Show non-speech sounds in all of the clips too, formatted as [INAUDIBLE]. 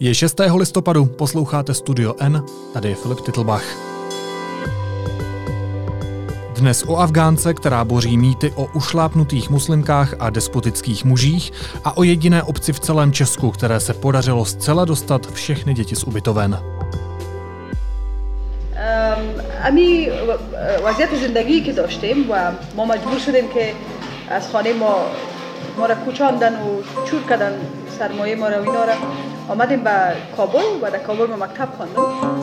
Je 6. listopadu, posloucháte Studio N, tady je Filip Titlbach. Dnes o Afgánce, která boří mýty o ušlápnutých muslimkách a despotických mužích a o jediné obci v celém Česku, které se podařilo zcela dostat všechny děti z ubytoven. امی وضعیت زندگی که داشتیم و ما مجبور شدیم که از خانه ما ما را کوچاندن و چور کردن سرمایه ما را و اینا را آمدیم به کابل و در کابل ما مکتب خواندم.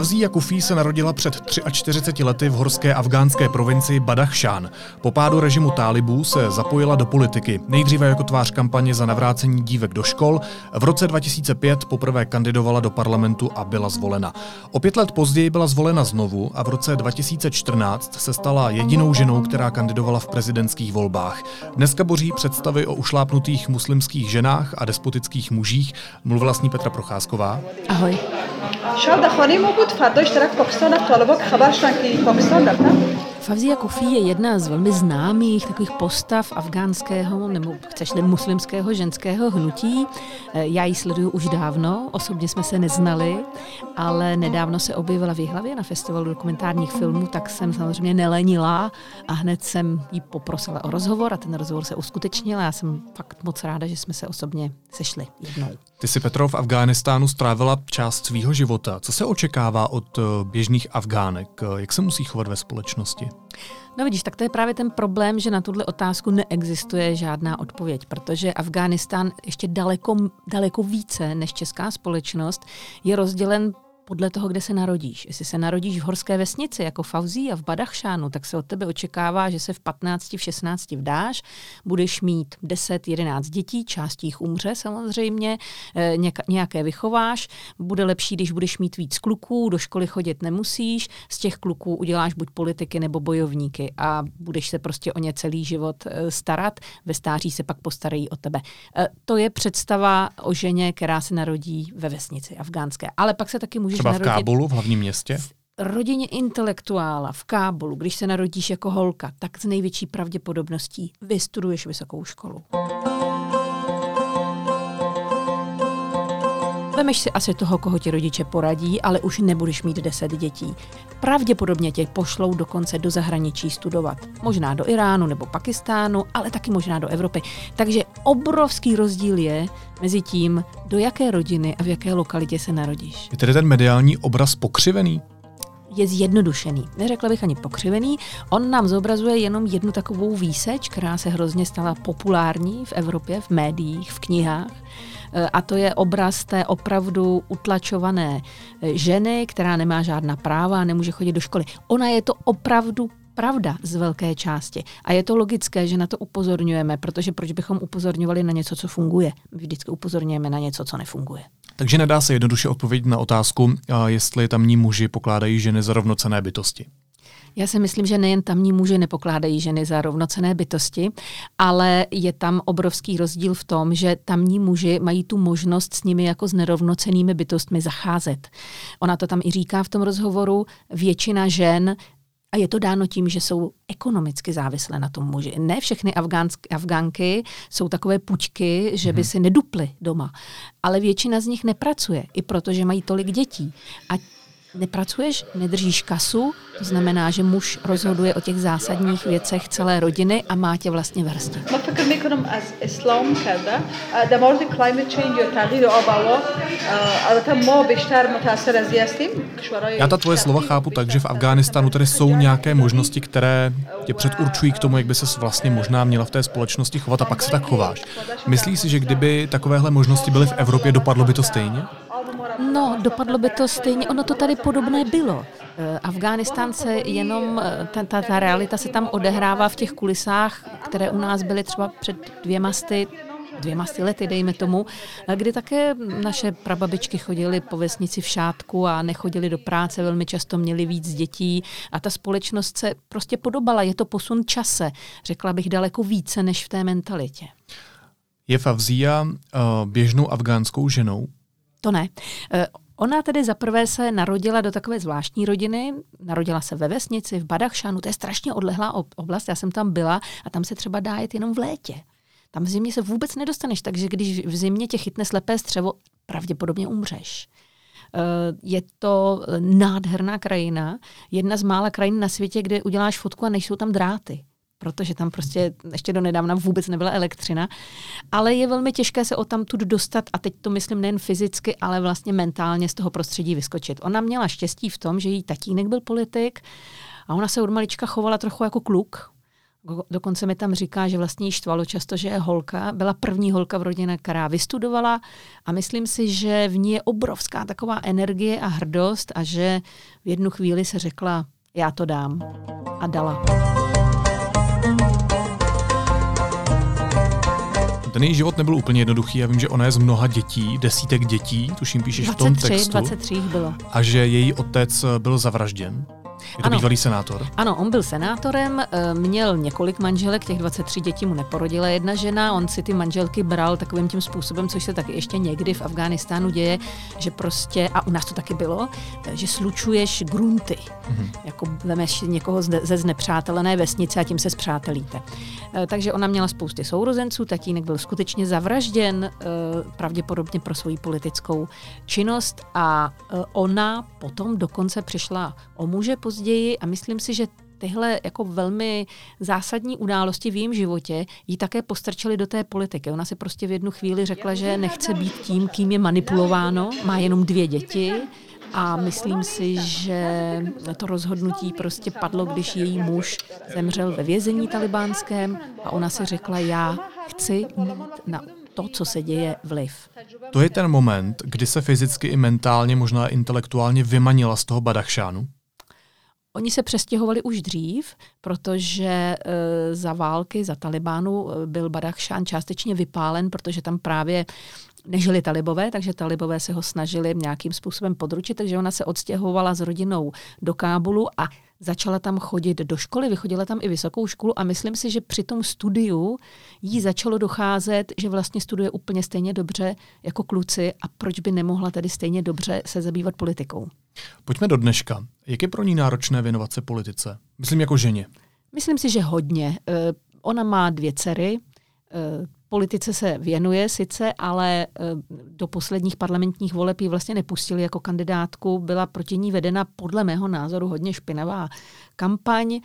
Favzí Kufi se narodila před 43 lety v horské afgánské provincii Badachšán. Po pádu režimu tálibů se zapojila do politiky, nejdříve jako tvář kampaně za navrácení dívek do škol. V roce 2005 poprvé kandidovala do parlamentu a byla zvolena. O pět let později byla zvolena znovu a v roce 2014 se stala jedinou ženou, která kandidovala v prezidentských volbách. Dneska boří představy o ušlápnutých muslimských ženách a despotických mužích. Mluvila s ní Petra Procházková. Ahoj. بود فرداش طرف پاکستان از طالبا که خبر شدن که پاکستان رفتن Favzia Kufi je jedna z velmi známých takových postav afgánského nebo chceš-li muslimského ženského hnutí. Eh, já ji sleduju už dávno, osobně jsme se neznali, ale nedávno se objevila v Jihlavě na festivalu dokumentárních filmů, tak jsem samozřejmě nelenila a hned jsem ji poprosila o rozhovor a ten rozhovor se uskutečnil a já jsem fakt moc ráda, že jsme se osobně sešli jednou. Ty si Petro v Afghánistánu strávila část svého života. Co se očekává od eh, běžných Afgánek? Jak se musí chovat ve společnosti? No vidíš, tak to je právě ten problém, že na tuhle otázku neexistuje žádná odpověď, protože Afghánistán ještě daleko, daleko více než česká společnost je rozdělen podle toho, kde se narodíš. Jestli se narodíš v horské vesnici, jako Fauzí a v Badachšánu, tak se od tebe očekává, že se v 15, v 16 vdáš, budeš mít 10, 11 dětí, část jich umře samozřejmě, eh, nějaké vychováš, bude lepší, když budeš mít víc kluků, do školy chodit nemusíš, z těch kluků uděláš buď politiky nebo bojovníky a budeš se prostě o ně celý život eh, starat, ve stáří se pak postarají o tebe. Eh, to je představa o ženě, která se narodí ve vesnici afgánské. Ale pak se taky může Třeba v Kábulu, v hlavním městě? Rodině intelektuála v Kábulu, když se narodíš jako holka, tak s největší pravděpodobností vystuduješ vysokou školu. Vemeš si asi toho, koho ti rodiče poradí, ale už nebudeš mít deset dětí. Pravděpodobně tě pošlou dokonce do zahraničí studovat. Možná do Iránu nebo Pakistánu, ale taky možná do Evropy. Takže obrovský rozdíl je mezi tím, do jaké rodiny a v jaké lokalitě se narodíš. Je tedy ten mediální obraz pokřivený? je zjednodušený. Neřekla bych ani pokřivený. On nám zobrazuje jenom jednu takovou výseč, která se hrozně stala populární v Evropě, v médiích, v knihách. Eh, a to je obraz té opravdu utlačované eh, ženy, která nemá žádná práva a nemůže chodit do školy. Ona je to opravdu pravda z velké části. A je to logické, že na to upozorňujeme, protože proč bychom upozorňovali na něco, co funguje? My vždycky upozorňujeme na něco, co nefunguje. Takže nedá se jednoduše odpovědět na otázku, jestli tamní muži pokládají ženy za rovnocené bytosti. Já si myslím, že nejen tamní muži nepokládají ženy za rovnocené bytosti, ale je tam obrovský rozdíl v tom, že tamní muži mají tu možnost s nimi jako s nerovnocenými bytostmi zacházet. Ona to tam i říká v tom rozhovoru, většina žen a je to dáno tím, že jsou ekonomicky závislé na tom muži. Ne všechny afgánsk, Afgánky jsou takové pučky, že by mhm. si neduply doma. Ale většina z nich nepracuje, i protože mají tolik dětí. A nepracuješ, nedržíš kasu, to znamená, že muž rozhoduje o těch zásadních věcech celé rodiny a má tě vlastně v hrsti. Já ta tvoje slova chápu tak, že v Afghánistánu tady jsou nějaké možnosti, které tě předurčují k tomu, jak by se vlastně možná měla v té společnosti chovat a pak se tak chováš. Myslíš si, že kdyby takovéhle možnosti byly v Evropě, dopadlo by to stejně? No, dopadlo by to stejně, ono to tady podobné bylo. Eh, Afghánistán se jenom, eh, ta, ta, ta realita se tam odehrává v těch kulisách, které u nás byly třeba před dvěma sty, dvěma sty lety, dejme tomu, eh, kdy také naše prababičky chodily po vesnici v šátku a nechodili do práce, velmi často měli víc dětí a ta společnost se prostě podobala. Je to posun čase, řekla bych daleko více než v té mentalitě. Je Favzia uh, běžnou afgánskou ženou? To ne. Ona tedy zaprvé se narodila do takové zvláštní rodiny, narodila se ve vesnici, v Badachšanu, to je strašně odlehlá oblast, já jsem tam byla a tam se třeba dá jet jenom v létě. Tam v zimě se vůbec nedostaneš, takže když v zimě tě chytne slepé střevo, pravděpodobně umřeš. Eh, je to nádherná krajina, jedna z mála krajin na světě, kde uděláš fotku a nejsou tam dráty protože tam prostě ještě do nedávna vůbec nebyla elektřina. Ale je velmi těžké se o tamtud dostat, a teď to myslím nejen fyzicky, ale vlastně mentálně z toho prostředí vyskočit. Ona měla štěstí v tom, že její tatínek byl politik a ona se od malička chovala trochu jako kluk, Dokonce mi tam říká, že vlastně jí štvalo často, že je holka. Byla první holka v rodině, která vystudovala a myslím si, že v ní je obrovská taková energie a hrdost a že v jednu chvíli se řekla, já to dám. A dala. Ten její život nebyl úplně jednoduchý. Já vím, že ona je z mnoha dětí, desítek dětí, tuším píšeš 23, v tom textu. 23 bylo. A že její otec byl zavražděn. Je to ano. bývalý senátor? Ano, on byl senátorem, eh, měl několik manželek, těch 23 dětí mu neporodila jedna žena, on si ty manželky bral takovým tím způsobem, což se taky ještě někdy v Afghánistánu děje, že prostě, a u nás to taky bylo, že slučuješ grunty. Mm-hmm. Jako vemeš někoho ze znepřátelené vesnice a tím se zpřátelíte. Eh, takže ona měla spousty sourozenců, tatínek byl skutečně zavražděn, eh, pravděpodobně pro svoji politickou činnost a ona potom dokonce přišla o muže později a myslím si, že tyhle jako velmi zásadní události v jejím životě ji také postrčily do té politiky. Ona si prostě v jednu chvíli řekla, že nechce být tím, kým je manipulováno, má jenom dvě děti a myslím si, že to rozhodnutí prostě padlo, když její muž zemřel ve vězení talibánském a ona si řekla, já chci mít na to, co se děje, vliv. To je ten moment, kdy se fyzicky i mentálně, možná intelektuálně vymanila z toho Badachšánu? Oni se přestěhovali už dřív, protože e, za války, za Talibánu e, byl Badachšán částečně vypálen, protože tam právě nežili talibové, takže talibové se ho snažili nějakým způsobem područit, takže ona se odstěhovala s rodinou do Kábulu a začala tam chodit do školy, vychodila tam i vysokou školu a myslím si, že při tom studiu jí začalo docházet, že vlastně studuje úplně stejně dobře jako kluci a proč by nemohla tedy stejně dobře se zabývat politikou. Pojďme do dneška. Jak je pro ní náročné věnovat se politice? Myslím jako ženě. Myslím si, že hodně. Eh, ona má dvě dcery, eh, politice se věnuje sice, ale eh, do posledních parlamentních voleb ji vlastně nepustili jako kandidátku. Byla proti ní vedena podle mého názoru hodně špinavá kampaň.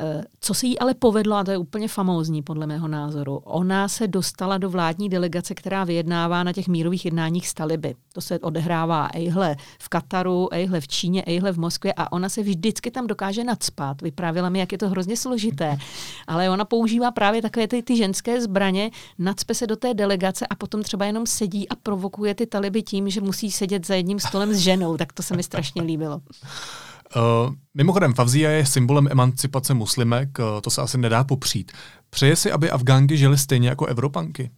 Eh, co se jí ale povedlo, a to je úplně famózní podle mého názoru, ona se dostala do vládní delegace, která vyjednává na těch mírových jednáních s taliby. To se odehrává ejhle v Kataru, ejhle v Číně, ejhle v Moskvě a ona se vždycky tam dokáže nadspat. Vyprávila mi, jak je to hrozně složité. Ale ona používá právě takové ty, ty ženské zbraně, nadspe se do té delegace a potom třeba jenom sedí a provokuje ty taliby tím, že musí sedět za jedním stolem s ženou. Tak to se mi strašně líbilo. Uh, mimochodem, Favzia je symbolem emancipace muslimek, uh, to se asi nedá popřít. Přeje si, aby Afgánky žily stejně jako Evropanky?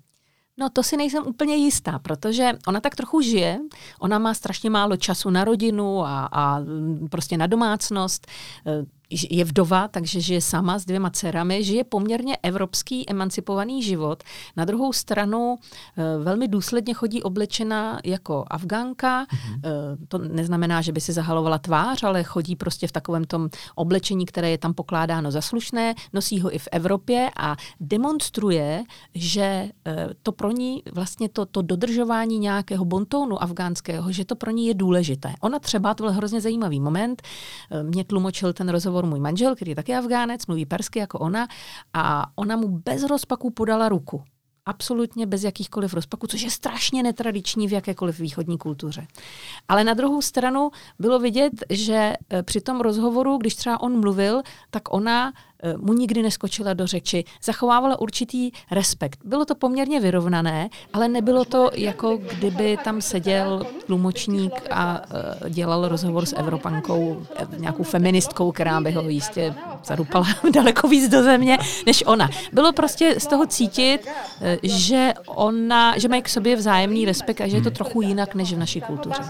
No to si nejsem úplně jistá, protože ona tak trochu žije, ona má strašně málo času na rodinu a, a mm, prostě na domácnost. Eh, je vdova, takže žije sama s dvěma dcerami, žije poměrně evropský emancipovaný život. Na druhou stranu e, velmi důsledně chodí oblečena jako Afgánka. Mm-hmm. To neznamená, že by si zahalovala tvář, ale chodí prostě v takovém tom oblečení, které je tam pokládáno za slušné, nosí ho i v Evropě a demonstruje, že e, to pro ní vlastně to, to dodržování nějakého bontónu afgánského, že to pro ní je důležité. Ona třeba, to byl hrozně zajímavý moment, mě tlumočil ten rozhovor rozhovor můj manžel, který je taky Afgánec, mluví persky jako ona a ona mu bez rozpaku podala ruku. Absolutně bez jakýchkoliv rozpaků, což je strašně netradiční v jakékoliv východní kultuře. Ale na druhou stranu bylo vidět, že e, při tom rozhovoru, když třeba on mluvil, tak ona Eh, mu nikdy neskočila do řeči, zachovávala určitý respekt. Bylo to poměrně vyrovnané, ale nebylo to jako kdyby tam seděl tlumočník a eh, dělal rozhovor s Evropankou, eh, nějakou feministkou, která by ho jistě zarupala [LAUGHS] daleko víc do země, než ona. Bylo prostě z toho cítit, že ona, že mají k sobě vzájemný respekt a že je to trochu jinak než v naší kultuře.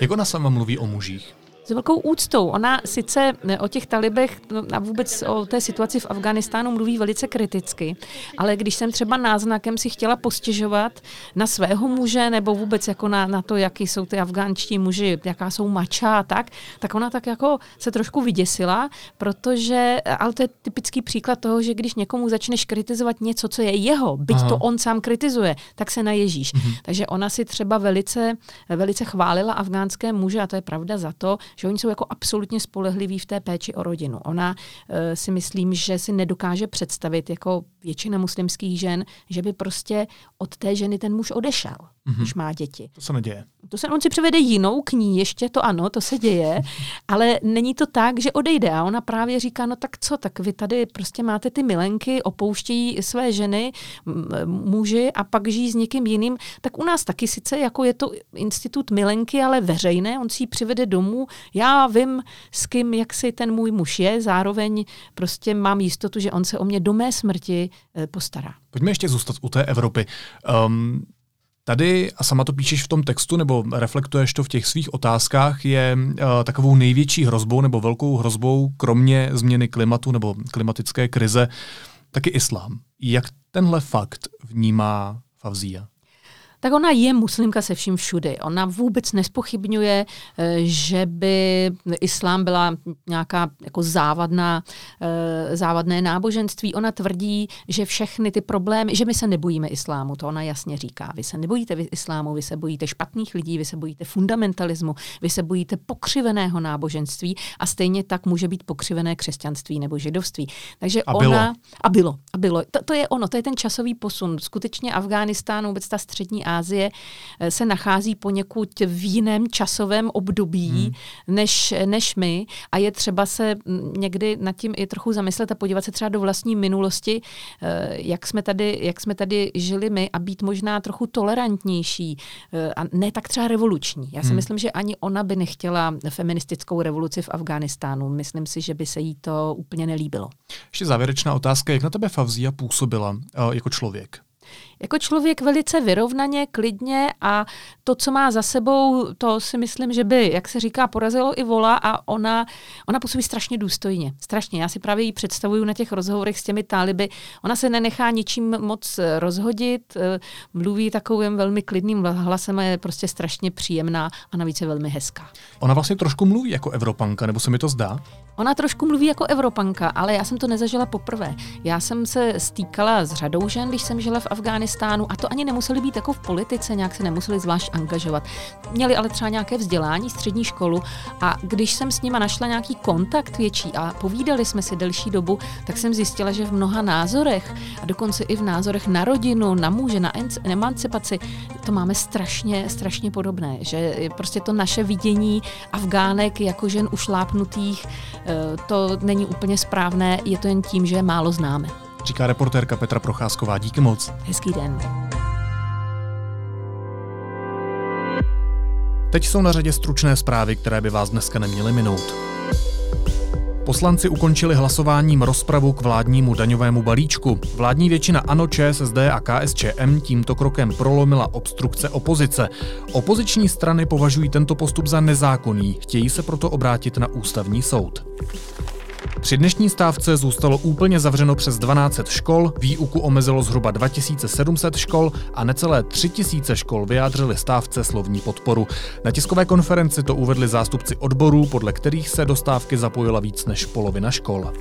Jak ona sama mluví o mužích? S velkou úctou. Ona sice o těch talibech no, a vůbec o té situaci v Afganistánu mluví velice kriticky, ale když jsem třeba náznakem si chtěla postěžovat na svého muže nebo vůbec jako na, na to, jaký jsou ty afgánští muži, jaká jsou mača a tak, tak ona tak jako se trošku vyděsila, protože, ale to je typický příklad toho, že když někomu začneš kritizovat něco, co je jeho, byť Aha. to on sám kritizuje, tak se naježíš. Mhm. Takže ona si třeba velice, velice chválila afgánské muže a to je pravda za to, že oni jsou jako absolutně spolehliví v té péči o rodinu. Ona uh, si myslím, že si nedokáže představit jako většina muslimských žen, že by prostě od té ženy ten muž odešel, mm-hmm. když má děti. To se neděje. To se, on si přivede jinou k ní, ještě to ano, to se děje, [LAUGHS] ale není to tak, že odejde. A ona právě říká, no tak co, tak vy tady prostě máte ty milenky, opouštějí své ženy, muži a pak žijí s někým jiným. Tak u nás taky sice jako je to institut milenky, ale veřejné, on si ji přivede domů. Já vím, s kým, jak si ten můj muž je, zároveň prostě mám jistotu, že on se o mě do mé smrti postará. Pojďme ještě zůstat u té Evropy. Um, Tady, a sama to píšeš v tom textu, nebo reflektuješ to v těch svých otázkách, je uh, takovou největší hrozbou nebo velkou hrozbou, kromě změny klimatu nebo klimatické krize, taky islám. Jak tenhle fakt vnímá Favzia? Tak ona je muslimka se vším všudy. Ona vůbec nespochybňuje, eh, že by islám byla nějaká jako závadná, eh, závadné náboženství. Ona tvrdí, že všechny ty problémy, že my se nebojíme islámu, to ona jasně říká. Vy se nebojíte islámu, vy se bojíte špatných lidí, vy se bojíte fundamentalismu, vy se bojíte pokřiveného náboženství a stejně tak může být pokřivené křesťanství nebo židovství. Takže a ona... Bylo. A bylo. A bylo. To, to je ono, to je ten časový posun. Skutečně Afghánistán, vůbec ta střední Asie eh, se nachází poněkud v jiném časovém období hmm. než, než my a je třeba se mm, někdy nad tím i trochu zamyslet a podívat se třeba do vlastní minulosti, eh, jak jsme tady, jak jsme tady žili my a být možná trochu tolerantnější eh, a ne tak třeba revoluční. Já si hmm. myslím, že ani ona by nechtěla feministickou revoluci v Afghánistánu. Myslím si, že by se jí to úplně nelíbilo. Ještě závěrečná otázka, jak na tebe Favzia působila jako člověk? Jako člověk velice vyrovnaně, klidně a to, co má za sebou, to si myslím, že by, jak se říká, porazilo i vola a ona, ona působí strašně důstojně. Strašně. Já si právě ji představuju na těch rozhovorech s těmi táliby. Ona se nenechá ničím moc rozhodit, eh, mluví takovým velmi klidným hlasem a je prostě strašně příjemná a navíc je velmi hezká. Ona vlastně trošku mluví jako Evropanka, nebo se mi to zdá? Ona trošku mluví jako Evropanka, ale já jsem to nezažila poprvé. Já jsem se stýkala s řadou žen, když jsem žila v Afghánistánu a to ani nemuseli být jako v politice, nějak se nemuseli zvlášť angažovat. Měli ale třeba nějaké vzdělání, střední školu a když jsem s nima našla nějaký kontakt větší a povídali jsme si delší dobu, tak jsem zjistila, že v mnoha názorech a dokonce i v názorech na rodinu, na muže, na emancipaci, to máme strašně, strašně podobné, že prostě to naše vidění Afgánek jako žen ušlápnutých Eh, to není úplně správné, je to jen tím, že je málo známe. Říká reportérka Petra Procházková. Díky moc. Hezký den. Teď jsou na řadě stručné zprávy, které by vás dneska neměly minout. Poslanci ukončili hlasováním rozpravu k vládnímu daňovému balíčku. Vládní většina ANO, ČSSD a KSČM tímto krokem prolomila obstrukce opozice. Opoziční strany považují tento postup za nezákonný, chtějí se proto obrátit na ústavní soud. Při dnešní stávce zůstalo úplně zavřeno přes 1200 škol, výuku omezilo zhruba 2700 škol a necelé 3000 škol vyjádřili stávce slovní podporu. Na tiskové konferenci to uvedli zástupci odborů, podle kterých se do stávky zapojila víc než polovina škol.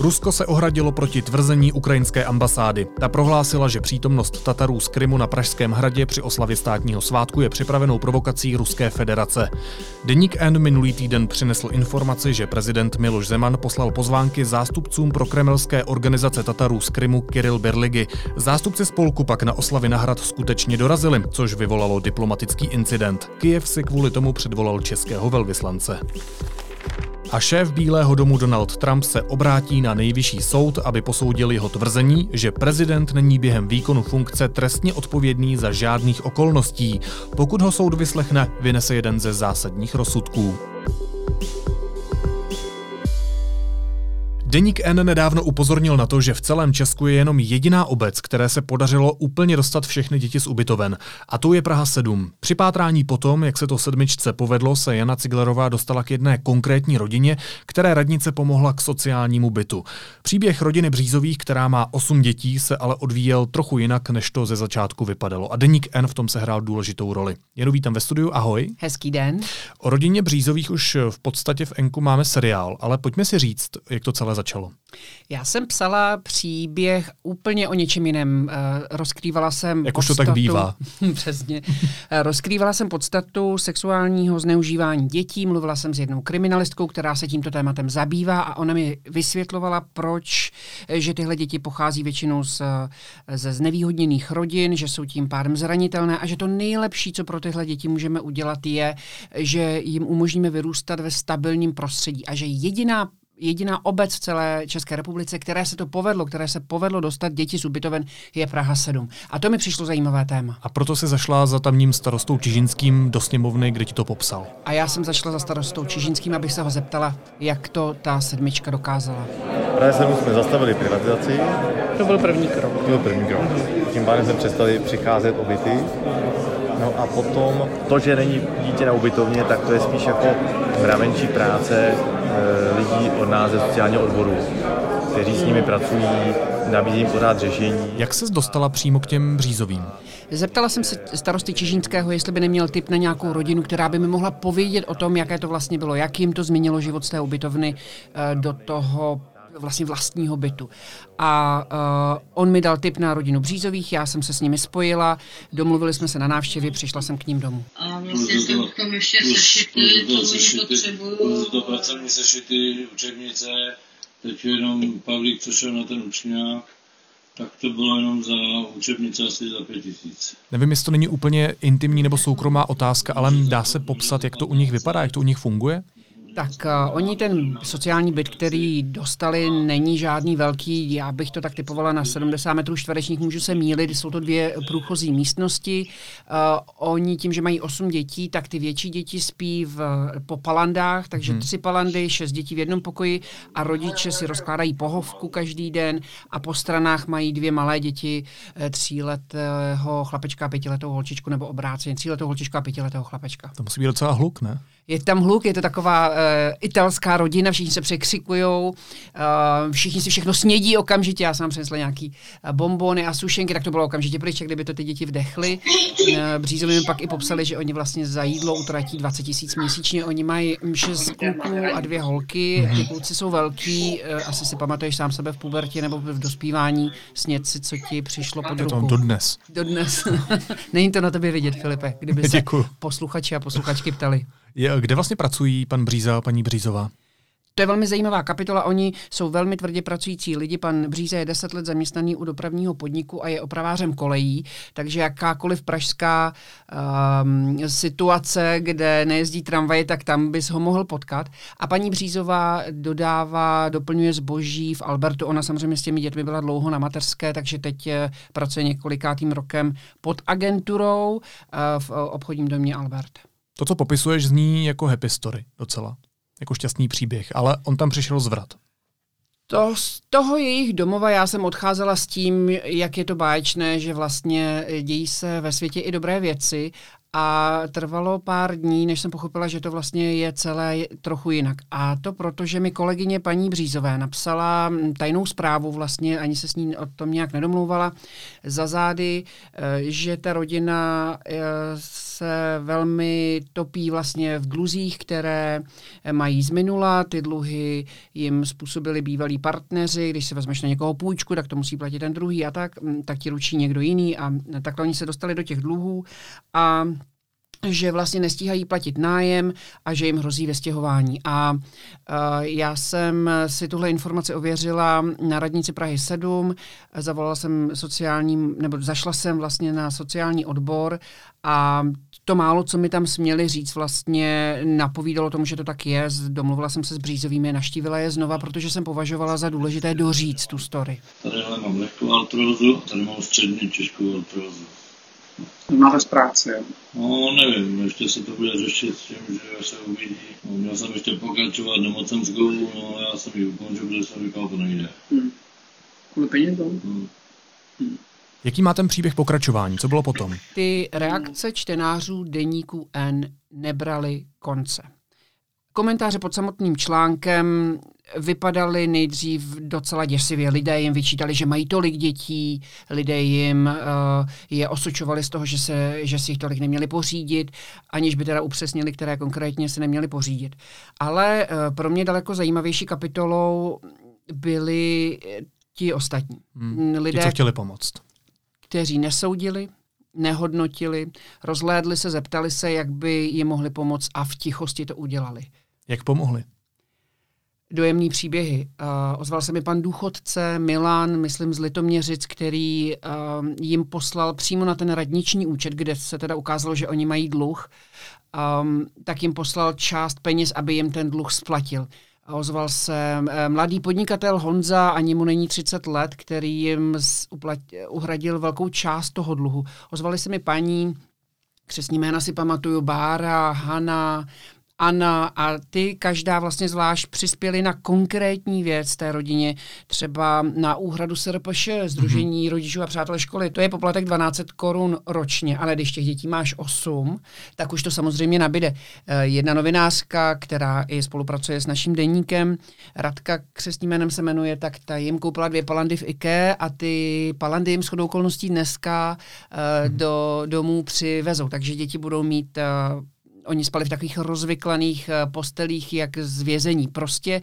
Rusko se ohradilo proti tvrzení ukrajinské ambasády. Ta prohlásila, že přítomnost Tatarů z Krymu na Pražském hradě při oslavě státního svátku je připravenou provokací Ruské federace. Deník N minulý týden přinesl informaci, že prezident Miloš Zeman poslal pozvánky zástupcům pro kremelské organizace Tatarů z Krymu Kiril Berligy. Zástupci spolku pak na oslavy na hrad skutečně dorazili, což vyvolalo diplomatický incident. Kijev si kvůli tomu předvolal českého velvyslance. A šéf Bílého domu Donald Trump se obrátí na nejvyšší soud, aby posoudil jeho tvrzení, že prezident není během výkonu funkce trestně odpovědný za žádných okolností. Pokud ho soud vyslechne, vynese jeden ze zásadních rozsudků. Deník N nedávno upozornil na to, že v celém Česku je jenom jediná obec, které se podařilo úplně dostat všechny děti z ubytoven. A to je Praha 7. Při pátrání potom, jak se to sedmičce povedlo, se Jana Ciglerová dostala k jedné konkrétní rodině, které radnice pomohla k sociálnímu bytu. Příběh rodiny Břízových, která má 8 dětí, se ale odvíjel trochu jinak, než to ze začátku vypadalo. A Deník N v tom se hrál důležitou roli. Jenu vítám ve studiu, ahoj. Hezký den. O rodině Břízových už v podstatě v Enku máme seriál, ale pojďme si říct, jak to celé začalo? Já jsem psala příběh úplně o něčem jiném. Uh, rozkrývala jsem Jak podstatu, už to tak bývá. [LAUGHS] přesně. Uh, rozkrývala jsem podstatu sexuálního zneužívání dětí, mluvila jsem s jednou kriminalistkou, která se tímto tématem zabývá a ona mi vysvětlovala, proč, eh, že tyhle děti pochází většinou z, ze znevýhodněných rodin, že jsou tím pádem zranitelné a že to nejlepší, co pro tyhle děti můžeme udělat, je, že jim umožníme vyrůstat ve stabilním prostředí a že jediná jediná obec v celé České republice, které se to povedlo, které se povedlo dostat děti z ubytoven, je Praha 7. A to mi přišlo zajímavé téma. A proto se zašla za tamním starostou Čižinským do sněmovny, kde ti to popsal. A já jsem zašla za starostou Čižinským, abych se ho zeptala, jak to ta sedmička dokázala. Praha 7 jsme zastavili privatizaci. To byl první krok. To byl první krok. Tím pádem jsme přestali přicházet o byty. No a potom to, že není dítě na ubytovně, tak to je spíš jako mravenčí práce lidí od nás ze sociálního odboru, kteří s nimi pracují, nabízí jim pořád řešení. Jak se dostala přímo k těm břízovým? Zeptala jsem se starosty Čižínského, jestli by neměl tip na nějakou rodinu, která by mi mohla povědět o tom, jaké to vlastně bylo, jak jim to změnilo život z té ubytovny eh, do toho vlastně vlastního bytu. A uh, on mi dal tip na rodinu Břízových, já jsem se s nimi spojila, domluvili jsme se na návštěvě, přišla jsem k ním domů. A vlastně jsem k tomu ještě sešity, to potřebuju. To pracovní sešity, učebnice, teď jenom Pavlík přešel na ten učňák, tak to bylo jenom za učebnice asi za pět tisíc. Nevím, jestli to není úplně intimní nebo soukromá otázka, ale dá se popsat, jak to u nich vypadá, jak to u nich funguje? Tak uh, oni ten sociální byt, který dostali, není žádný velký, já bych to tak typovala na 70 metrů čtverečních, můžu se mílit, jsou to dvě průchozí místnosti. Uh, oni tím, že mají 8 dětí, tak ty větší děti spí v, po palandách, takže hmm. tři palandy, šest dětí v jednom pokoji a rodiče si rozkládají pohovku každý den a po stranách mají dvě malé děti, eh, tříletého chlapečka a pětiletou holčičku, nebo obráceně, tříletou holčičku a pětiletého chlapečka. To musí být docela hluk, ne? Je tam hluk, je to taková uh, italská rodina, všichni se překřikují, uh, všichni si všechno snědí okamžitě. Já jsem přinesla nějaký uh, bombony a sušenky, tak to bylo okamžitě pryč, kdyby to ty děti vdechly. Uh, Břízovi mi pak i popsali, že oni vlastně za jídlo utratí 20 tisíc měsíčně. Oni mají šest kluků a dvě holky. Mm-hmm. Ty kluci jsou velký, uh, asi si pamatuješ sám sebe v pubertě nebo v dospívání snět si, co ti přišlo pod ruku. Dodnes. Dodnes. [LAUGHS] Není to na tobě vidět, Filipe, kdyby se Děkuju. posluchači a posluchačky ptali. Je, kde vlastně pracují pan Bříza a paní Břízová? To je velmi zajímavá kapitola. Oni jsou velmi tvrdě pracující lidi. Pan Bříze je deset let zaměstnaný u dopravního podniku a je opravářem kolejí, takže jakákoliv pražská um, situace, kde nejezdí tramvaj, tak tam bys ho mohl potkat. A paní Břízová dodává, doplňuje zboží v Albertu. Ona samozřejmě s těmi dětmi byla dlouho na mateřské, takže teď eh, pracuje několikátým rokem pod agenturou uh, v obchodním domě Albert. To, co popisuješ, zní jako happy story docela. Jako šťastný příběh, ale on tam přišel zvrat. To z toho jejich domova já jsem odcházela s tím, jak je to báječné, že vlastně dějí se ve světě i dobré věci a trvalo pár dní, než jsem pochopila, že to vlastně je celé trochu jinak. A to proto, že mi kolegyně paní Břízové napsala tajnou zprávu, vlastně ani se s ní o tom nějak nedomlouvala, za zády, eh, že ta rodina eh, se velmi topí vlastně v dluzích, které mají z minula. Ty dluhy jim způsobili bývalí partneři. Když se vezmeš na někoho půjčku, tak to musí platit ten druhý a tak, mm, tak ti ručí někdo jiný a takhle oni se dostali do těch dluhů a že vlastně nestíhají platit nájem a že jim hrozí vestěhování. A uh, já jsem si tuhle informaci ověřila na radnici Prahy 7, zavolala jsem sociální, nebo zašla jsem vlastně na sociální odbor a to málo, co mi tam směli říct, vlastně napovídalo tomu, že to tak je. Domluvila jsem se s Břízovými, naštívila je znova, protože jsem považovala za důležité doříct tu story. Tady mám lehkou artrózu a tady mám střední těžkou artrózu. Máte z práce. No, nevím, ještě se to bude řešit s tím, že se uvidí. No, měl jsem ještě pokračovat nemocenskou, no já jsem ji ukončil, protože jsem říkal, to nejde. Hmm. Kvůli penězům? Hmm. Hmm. Jaký má ten příběh pokračování? Co bylo potom? Ty reakce čtenářů deníku N nebraly konce. Komentáře pod samotným článkem vypadaly nejdřív docela děsivě. Lidé jim vyčítali, že mají tolik dětí, lidé jim uh, je osočovali z toho, že, se, že si jich tolik neměli pořídit, aniž by teda upřesnili, které konkrétně se neměli pořídit. Ale uh, pro mě daleko zajímavější kapitolou byli ti ostatní. Hmm. Lidé, ti, co chtěli pomoct. Kteří nesoudili, nehodnotili, rozhlédli se, zeptali se, jak by jim mohli pomoct a v tichosti to udělali. Jak pomohli? Dojemný příběhy. Uh, ozval se mi pan důchodce Milan, myslím z Litoměřic, který uh, jim poslal přímo na ten radniční účet, kde se teda ukázalo, že oni mají dluh, um, tak jim poslal část peněz, aby jim ten dluh splatil. Ozval se mladý podnikatel Honza, ani mu není 30 let, který jim uhradil velkou část toho dluhu. Ozvali se mi paní, křesní jména si pamatuju, Bára, Hana, Anna a ty každá vlastně zvlášť přispěli na konkrétní věc té rodině, třeba na úhradu SRPŠ, Združení mm-hmm. rodičů a přátel školy. To je poplatek 12 korun ročně, ale když těch dětí máš 8, tak už to samozřejmě nabide. Eh, jedna novinářka, která i spolupracuje s naším deníkem, Radka křesním jménem se jmenuje, tak ta jim koupila dvě palandy v IKE a ty palandy jim shodou okolností dneska uh, do domů přivezou. Takže děti budou mít uh, oni spali v takových rozvyklaných eh, postelích, jak z vězení. Prostě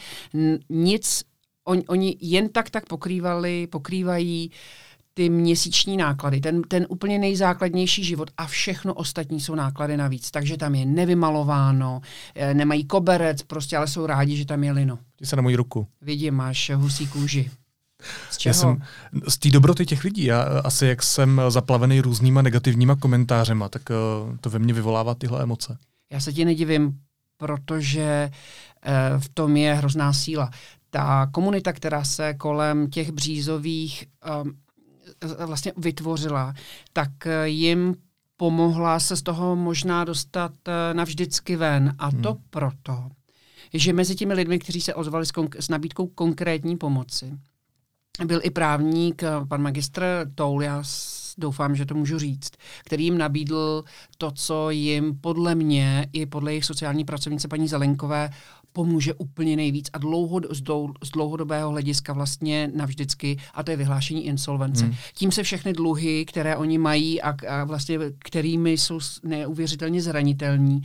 nic, on, oni jen tak tak pokrývali, pokrývají ty měsíční náklady, ten, ten úplně nejzákladnější život a všechno ostatní jsou náklady navíc. Takže tam je nevymalováno, eh, nemají koberec, prostě ale jsou rádi, že tam je lino. Ty se na moji ruku. Vidím, máš husí kůži. Z čeho? Já jsem, z té dobroty těch lidí. Já asi jak jsem zaplavený různýma negativníma komentářema, tak to ve mně vyvolává tyhle emoce. Já se ti nedivím, protože uh, v tom je hrozná síla. Ta komunita, která se kolem těch břízových um, vlastně vytvořila, tak jim pomohla se z toho možná dostat navždycky ven. A to hmm. proto, že mezi těmi lidmi, kteří se ozvali s, konk- s nabídkou konkrétní pomoci, byl i právník, eh, pan magistr Toul, já doufám, že to můžu říct, který jim nabídl to, co jim podle mě i podle jejich sociální pracovnice paní Zelenkové pomůže úplně nejvíc a dlouho, z, dlou, z dlouhodobého hlediska vlastně navždycky, a to je vyhlášení insolvence. Hmm. Tím se všechny dluhy, které oni mají a, a vlastně kterými jsou neuvěřitelně zranitelní,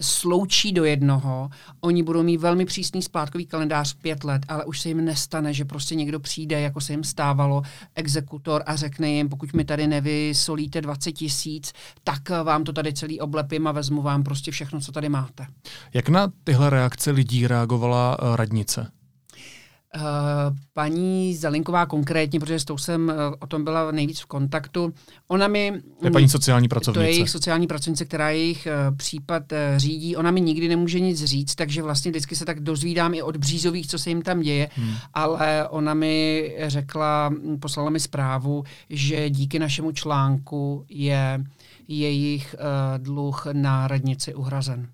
sloučí do jednoho. Oni budou mít velmi přísný splátkový kalendář pět let, ale už se jim nestane, že prostě někdo přijde, jako se jim stávalo, exekutor a řekne jim, pokud mi tady nevysolíte 20 tisíc, tak vám to tady celý oblepím a vezmu vám prostě všechno, co tady máte. Jak na tyhle reakce lidí reagovala eh, radnice? Uh, paní Zelinková konkrétně, protože s tou jsem uh, o tom byla nejvíc v kontaktu, ona mi... Je paní sociální pracovnice. To je jejich sociální pracovnice, která jejich uh, případ uh, řídí. Ona mi nikdy nemůže nic říct, takže vlastně vždycky se tak dozvídám i od břízových, co se jim tam děje, hmm. ale ona mi řekla, poslala mi zprávu, že díky našemu článku je jejich uh, dluh na radnici uhrazen.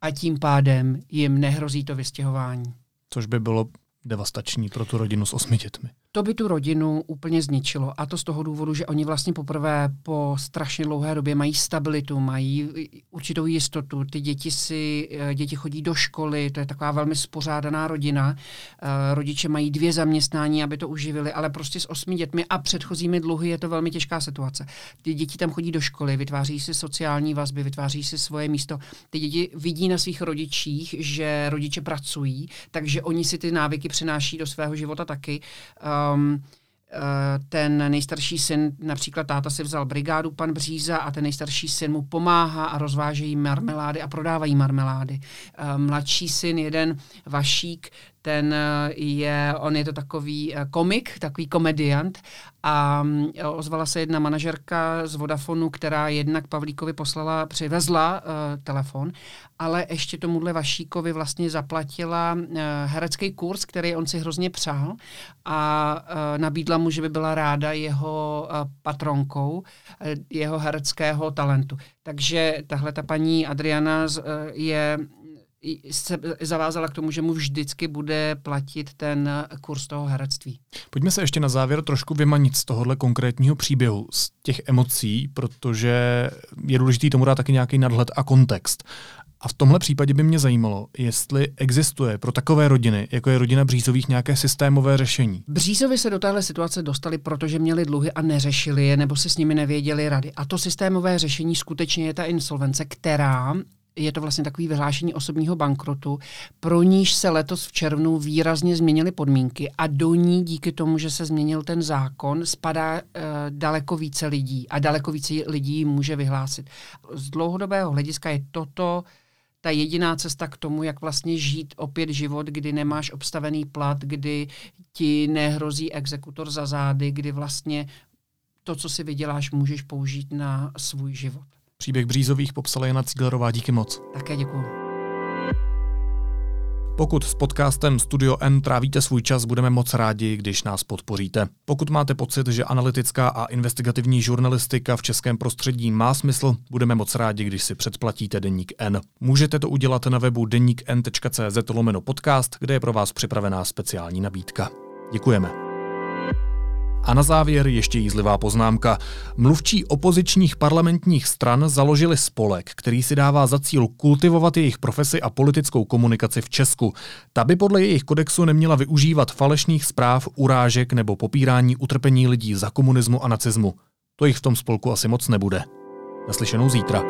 A tím pádem jim nehrozí to vystěhování. Což by bylo devastační pro tu rodinu s osmi dětmi. To by tu rodinu úplně zničilo. A to z toho důvodu, že oni vlastně poprvé po strašně dlouhé době mají stabilitu, mají určitou jistotu. Ty děti si, eh, děti chodí do školy, to je taková velmi spořádaná rodina. Eh, rodiče mají dvě zaměstnání, aby to uživili, ale prostě s osmi dětmi a předchozími dluhy je to velmi těžká situace. Ty děti tam chodí do školy, vytváří si sociální vazby, vytváří si svoje místo. Ty děti vidí na svých rodičích, že rodiče pracují, takže oni si ty návyky přináší do svého života taky. Um, ten nejstarší syn, například táta si vzal brigádu pan Bříza a ten nejstarší syn mu pomáhá a rozvážejí marmelády a prodávají marmelády. Mladší syn, jeden Vašík, ten je, on je to takový komik, takový komediant a mm, ozvala se jedna manažerka z Vodafonu, která jednak Pavlíkovi poslala, přivezla uh, telefon, ale ještě tomuhle Vašíkovi vlastně zaplatila uh, herecký kurz, který on si hrozně přál a uh, nabídla mu, že by byla ráda jeho uh, patronkou uh, jeho hereckého talentu. Takže tahle ta paní Adriana uh, je se zavázala k tomu, že mu vždycky bude platit ten kurz toho herectví. Pojďme se ještě na závěr trošku vymanit z tohohle konkrétního příběhu, z těch emocí, protože je důležitý tomu dát taky nějaký nadhled a kontext. A v tomhle případě by mě zajímalo, jestli existuje pro takové rodiny, jako je rodina Břízových, nějaké systémové řešení. Břízovi se do téhle situace dostali, protože měli dluhy a neřešili je, nebo si s nimi nevěděli rady. A to systémové řešení skutečně je ta insolvence, která je to vlastně takový vyhlášení osobního bankrotu, pro níž se letos v červnu výrazně změnily podmínky a do ní díky tomu, že se změnil ten zákon, spadá uh, daleko více lidí a daleko více lidí může vyhlásit. Z dlouhodobého hlediska je toto ta jediná cesta k tomu, jak vlastně žít opět život, kdy nemáš obstavený plat, kdy ti nehrozí exekutor za zády, kdy vlastně to, co si vyděláš, můžeš použít na svůj život. Příběh Břízových popsala Jana Cíglerová. Díky moc. Také děkuji. Pokud s podcastem Studio N trávíte svůj čas, budeme moc rádi, když nás podpoříte. Pokud máte pocit, že analytická a investigativní žurnalistika v českém prostředí má smysl, budeme moc rádi, když si předplatíte Deník N. Můžete to udělat na webu deníkn.cz lomeno podcast, kde je pro vás připravená speciální nabídka. Děkujeme. A na závěr ještě jízlivá poznámka. Mluvčí opozičních parlamentních stran založili spolek, který si dává za cíl kultivovat jejich profesi a politickou komunikaci v Česku. Ta by podle jejich kodexu neměla využívat falešných zpráv, urážek nebo popírání utrpení lidí za komunismu a nacismu. To jich v tom spolku asi moc nebude. Naslyšenou zítra.